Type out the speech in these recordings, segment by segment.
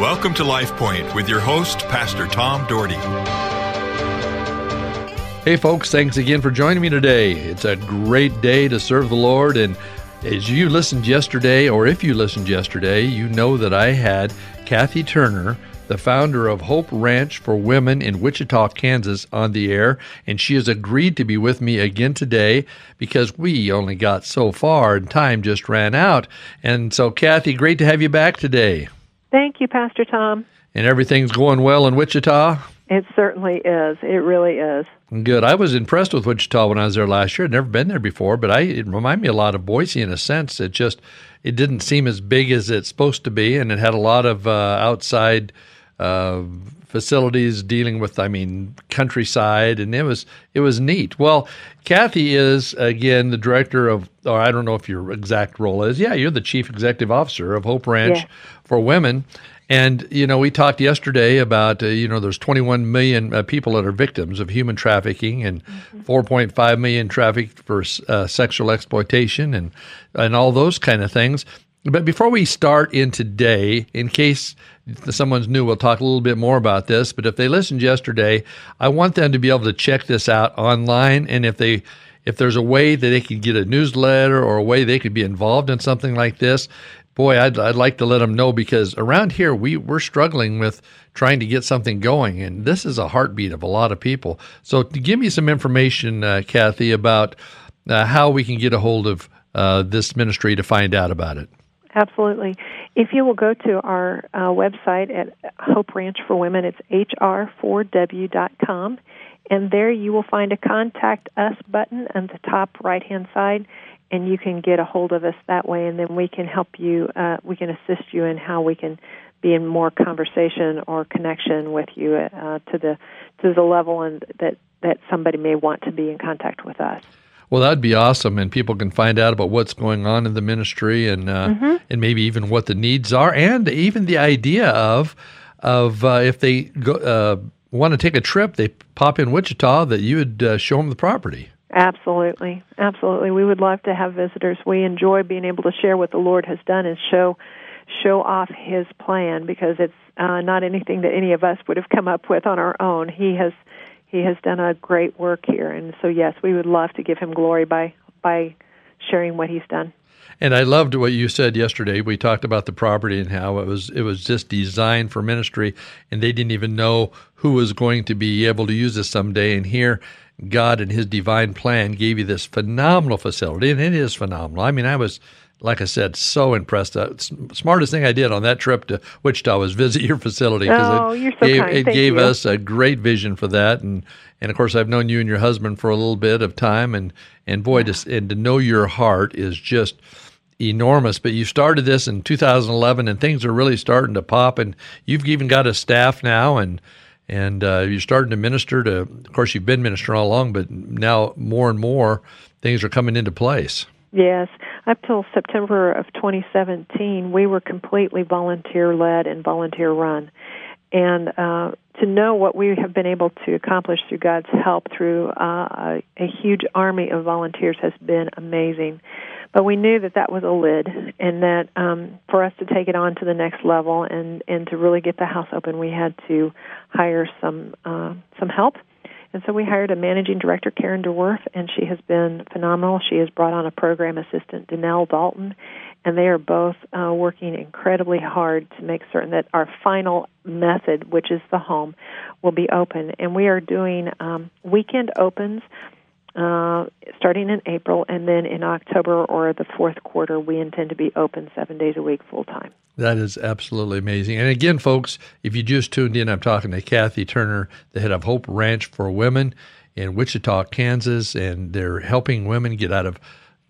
Welcome to Life Point with your host, Pastor Tom Dougherty. Hey, folks, thanks again for joining me today. It's a great day to serve the Lord. And as you listened yesterday, or if you listened yesterday, you know that I had Cathy Turner, the founder of Hope Ranch for Women in Wichita, Kansas, on the air. And she has agreed to be with me again today because we only got so far and time just ran out. And so, Cathy, great to have you back today. Thank you, Pastor Tom. And everything's going well in Wichita? It certainly is. It really is. Good. I was impressed with Wichita when I was there last year. I'd never been there before, but I it reminded me a lot of Boise in a sense. It just it didn't seem as big as it's supposed to be, and it had a lot of uh, outside uh, facilities dealing with, I mean, countryside, and it was it was neat. Well, Cathy is again the director of, or I don't know if your exact role is. Yeah, you're the chief executive officer of Hope Ranch Yeah. for Women. And you know, we talked yesterday about uh, you know there's 21 million uh, people that are victims of human trafficking, and 4.5 million trafficked for uh, sexual exploitation, and and all those kind of things. But before we start in today, in case someone's new, we'll talk a little bit more about this. But if they listened yesterday, I want them to be able to check this out online, and if they if there's a way that they could get a newsletter or a way they could be involved in something like this, boy, I'd, I'd like to let them know because around here we we're struggling with trying to get something going, and this is a heartbeat of a lot of people. So, give me some information, uh, Cathy, about uh, how we can get a hold of uh, this ministry to find out about it. Absolutely. If you will go to our uh, website at Hope Ranch for Women, it's hr4w.com, and there you will find a Contact Us button on the top right hand side, and you can get a hold of us that way, and then we can help you, uh, we can assist you in how we can be in more conversation or connection with you uh, to the to the level and that that somebody may want to be in contact with us. Well, that'd be awesome, and people can find out about what's going on in the ministry, and uh, and maybe even what the needs are, and even the idea of of uh, if they go, uh, want to take a trip, they pop in Wichita, that you would uh, show them the property. Absolutely, absolutely. We would love to have visitors. We enjoy being able to share what the Lord has done and show show off His plan because it's uh, not anything that any of us would have come up with on our own. He has He has done a great work here, and so yes, we would love to give Him glory by by sharing what He's done. And I loved what you said yesterday. We talked about the property and how it was it was just designed for ministry, and they didn't even know who was going to be able to use this someday. And here, God and His divine plan gave you this phenomenal facility, and it is phenomenal. I mean, I was. Like I said, so impressed. Uh, smartest thing I did on that trip to Wichita was visit your facility Oh, it you're so gave, it gave you. us a great vision for that. And and of course, I've known you and your husband for a little bit of time, and and boy, to, and to know your heart is just enormous. But you started this in 2011, and things are really starting to pop. And you've even got a staff now, and and uh, you're starting to minister to. Of course, you've been ministering all along, but now more and more things are coming into place. Yes, up till September of 2017, we were completely volunteer led and volunteer run. And uh, to know what we have been able to accomplish through God's help through uh, a, huge army of volunteers has been amazing. But we knew that that was a lid, and that um, for us to take it on to the next level and and to really get the house open, we had to hire some uh, some help. And so we hired a managing director, Karen DeWorth, and she has been phenomenal. She has brought on a program assistant, Danelle Dalton, and they are both uh, working incredibly hard to make certain that our final method, which is the home, will be open. And we are doing um, weekend opens uh, starting in April, and then in October or the fourth quarter, we intend to be open seven days a week full time. That is absolutely amazing. And again, folks, if you just tuned in, I'm talking to Cathy Turner, the head of Hope Ranch for Women in Wichita, Kansas, and they're helping women get out of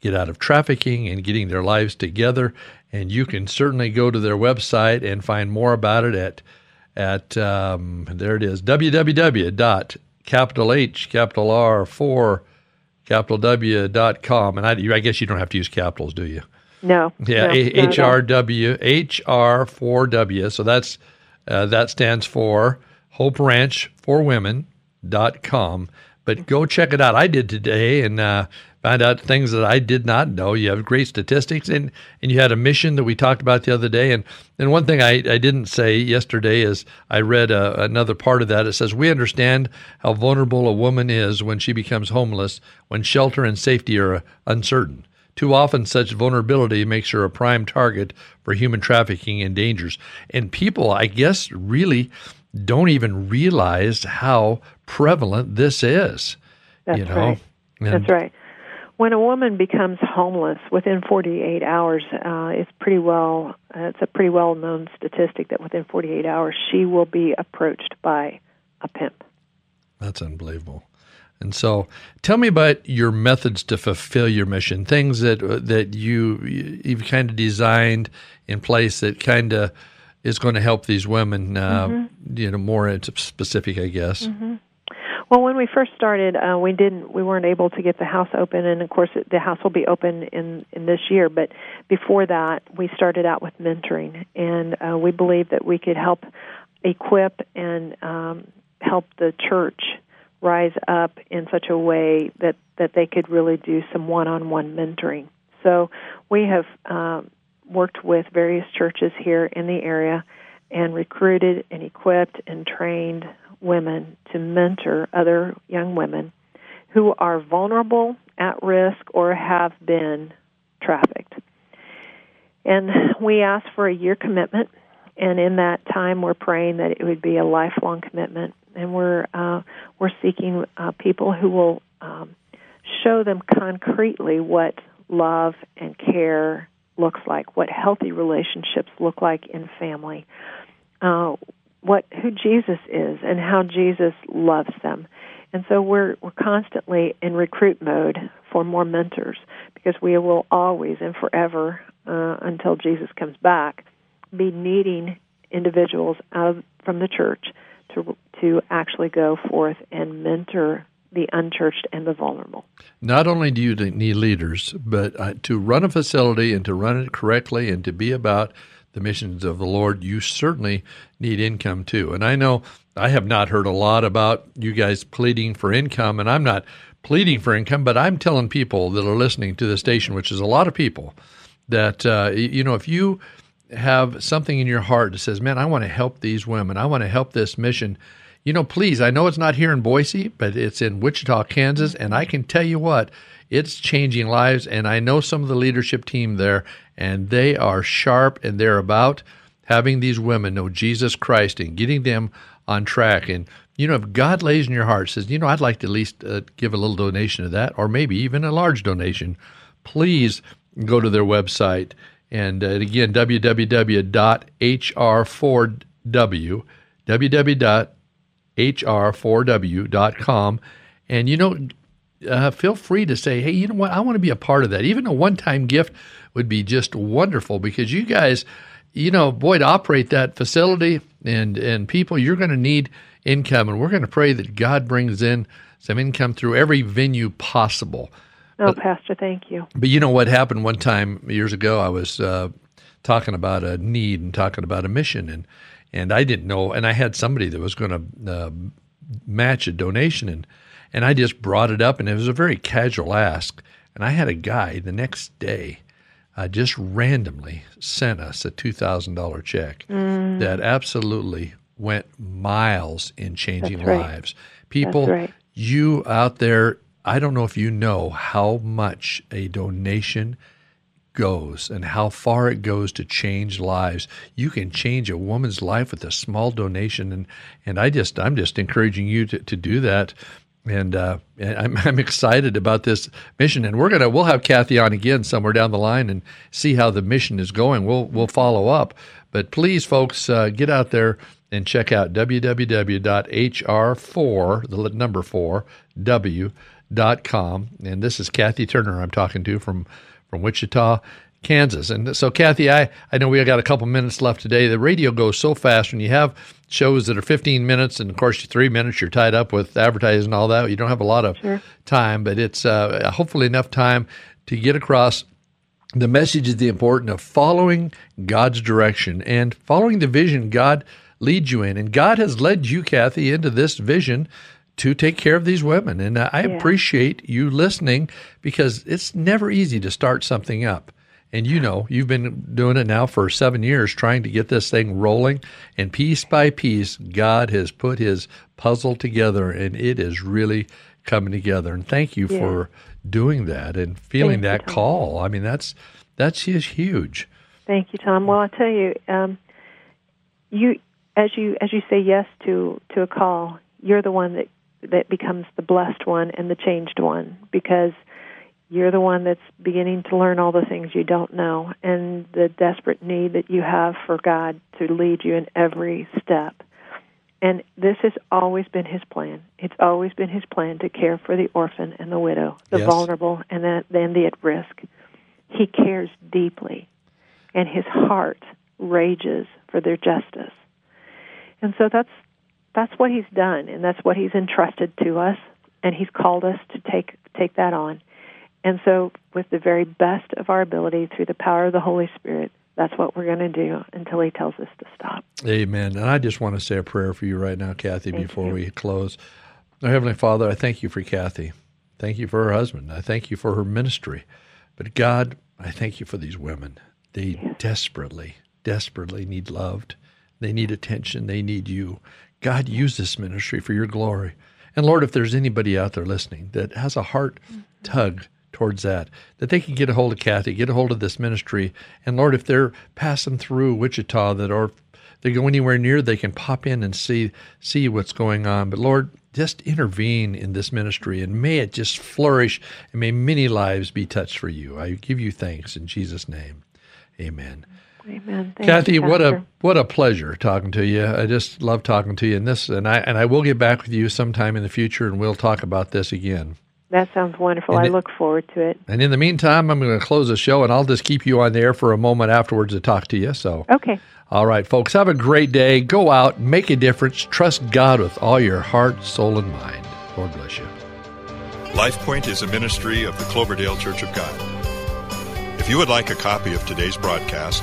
get out of trafficking and getting their lives together. And you can certainly go to their website and find more about it at at um, there it is www dot capital H capital R four capital W dot com. And I, I guess you don't have to use capitals, do you? No. Yeah, no, A- not at all. HRW, HR4W. So that's uh, that stands for Hope Ranch for Women dot com. But go check it out. I did today and uh, found out things that I did not know. You have great statistics, and, and you had a mission that we talked about the other day. And, and one thing I, I didn't say yesterday is I read uh, another part of that. It says, We understand how vulnerable a woman is when she becomes homeless, when shelter and safety are uncertain. Too often, such vulnerability makes her a prime target for human trafficking and dangers. And people, I guess, really don't even realize how prevalent this is. That's you know? right. And That's right. When a woman becomes homeless within 48 hours, uh, it's pretty well uh, it's a pretty well known statistic that within 48 hours she will be approached by a pimp. That's unbelievable. And so, tell me about your methods to fulfill your mission. Things that that you you've kind of designed in place that kind of is going to help these women. Uh, Mm-hmm. You know, more into specific, I guess. Well, when we first started, uh, we didn't we weren't able to get the house open, and of course the house will be open in in this year. But before that, we started out with mentoring, and uh, we believe that we could help equip and um, help the church rise up in such a way that that they could really do some one-on-one mentoring. So we have um, worked with various churches here in the area and recruited and equipped and trained women to mentor other young women who are vulnerable, at risk, or have been trafficked. And we ask for a year commitment, and in that time, we're praying that it would be a lifelong commitment. And we're uh, we're seeking uh, people who will um, show them concretely what love and care looks like, what healthy relationships look like in family, uh, what who Jesus is, and how Jesus loves them. And so we're we're constantly in recruit mode for more mentors because we will always and forever uh, until Jesus comes back be needing individuals out of, from the church to to actually go forth and mentor the unchurched and the vulnerable. Not only do you need leaders, but uh, to run a facility and to run it correctly and to be about the missions of the Lord, you certainly need income too. And I know I have not heard a lot about you guys pleading for income, and I'm not pleading for income, but I'm telling people that are listening to the station, which is a lot of people, that uh, you know if you have something in your heart that says, "Man, I want to help these women. I want to help this mission." You know, please. I know it's not here in Boise, but it's in Wichita, Kansas, and I can tell you what, it's changing lives. And I know some of the leadership team there, and they are sharp, and they're about having these women know Jesus Christ and getting them on track. And you know, if God lays in your heart, says, you know, I'd like to at least uh, give a little donation to that, or maybe even a large donation, please go to their website. And uh, again, www.hr4w, www.hr4w.com. And, you know, uh, feel free to say, hey, you know what? I want to be a part of that. Even a one time gift would be just wonderful because you guys, you know, boy, to operate that facility and, and people, you're going to need income. And we're going to pray that God brings in some income through every venue possible. Oh, Pastor, thank you. But you know what happened one time years ago? I was uh, talking about a need and talking about a mission, and and I didn't know, and I had somebody that was going to uh, match a donation, and and I just brought it up, and it was a very casual ask, and I had a guy the next day. Uh, just randomly sent us a two thousand dollar check that absolutely went miles in changing right. lives. People, right. you out there, I don't know if you know how much a donation goes and how far it goes to change lives. You can change a woman's life with a small donation, and and I just I'm just encouraging you to, to do that. And, uh, I'm, I'm excited about this mission, and we're gonna we'll have Cathy on again somewhere down the line and see how the mission is going. We'll we'll follow up, but please, folks, uh, get out there and check out www.hr4 the number four w.com. And this is Cathy Turner I'm talking to from from Wichita, Kansas. And so, Cathy, I, I know we got a couple minutes left today. The radio goes so fast when you have shows that are 15 minutes, and of course, three minutes, you're tied up with advertising and all that. You don't have a lot of Sure. time, but it's uh, hopefully enough time to get across the message is the importance of following God's direction and following the vision God leads you in. And God has led you, Cathy, into this vision to take care of these women. And I Yeah. appreciate you listening because it's never easy to start something up. And you know, you've been doing it now for seven years, trying to get this thing rolling. And piece by piece, God has put his puzzle together and it is really coming together. And thank you Yeah. for doing that and feeling Thank that Tom. call. I mean, that's that's just huge. Thank you, Tom. Well, I tell you, um, you as you as you say yes to to a call, you're the one that that becomes the blessed one and the changed one because you're the one that's beginning to learn all the things you don't know and the desperate need that you have for God to lead you in every step. And this has always been his plan. It's always been his plan to care for the orphan and the widow, the Yes. vulnerable and the, and the at risk. He cares deeply, and his heart rages for their justice. And so that's that's what he's done, and that's what he's entrusted to us, and he's called us to take take that on. And so, with the very best of our ability, through the power of the Holy Spirit, that's what we're going to do until he tells us to stop. Amen. And I just want to say a prayer for you right now, Cathy, Thank before you. we close. Our Heavenly Father, I thank you for Cathy. Thank you for her husband. I thank you for her ministry. But God, I thank you for these women. They desperately, desperately need loved. They need attention. They need you. God, use this ministry for your glory. And Lord, if there's anybody out there listening that has a heart tug towards that, that they can get a hold of Cathy, get a hold of this ministry. And Lord, if they're passing through Wichita, that or they go anywhere near, they can pop in and see see what's going on. But Lord, just intervene in this ministry and may it just flourish and may many lives be touched for you. I give you thanks in Jesus' name. Amen. Amen. Thank Cathy, you, what a what a pleasure talking to you. I just love talking to you and this and I and I will get back with you sometime in the future and we'll talk about this again. That sounds wonderful. And I it- look forward to it. And in the meantime, I'm going to close the show and I'll just keep you on there for a moment afterwards to talk to you. So Okay. All right, folks, have a great day. Go out, make a difference, trust God with all your heart, soul, and mind. Lord bless you. LifePoint is a ministry of the Cloverdale Church of God. If you would like a copy of today's broadcast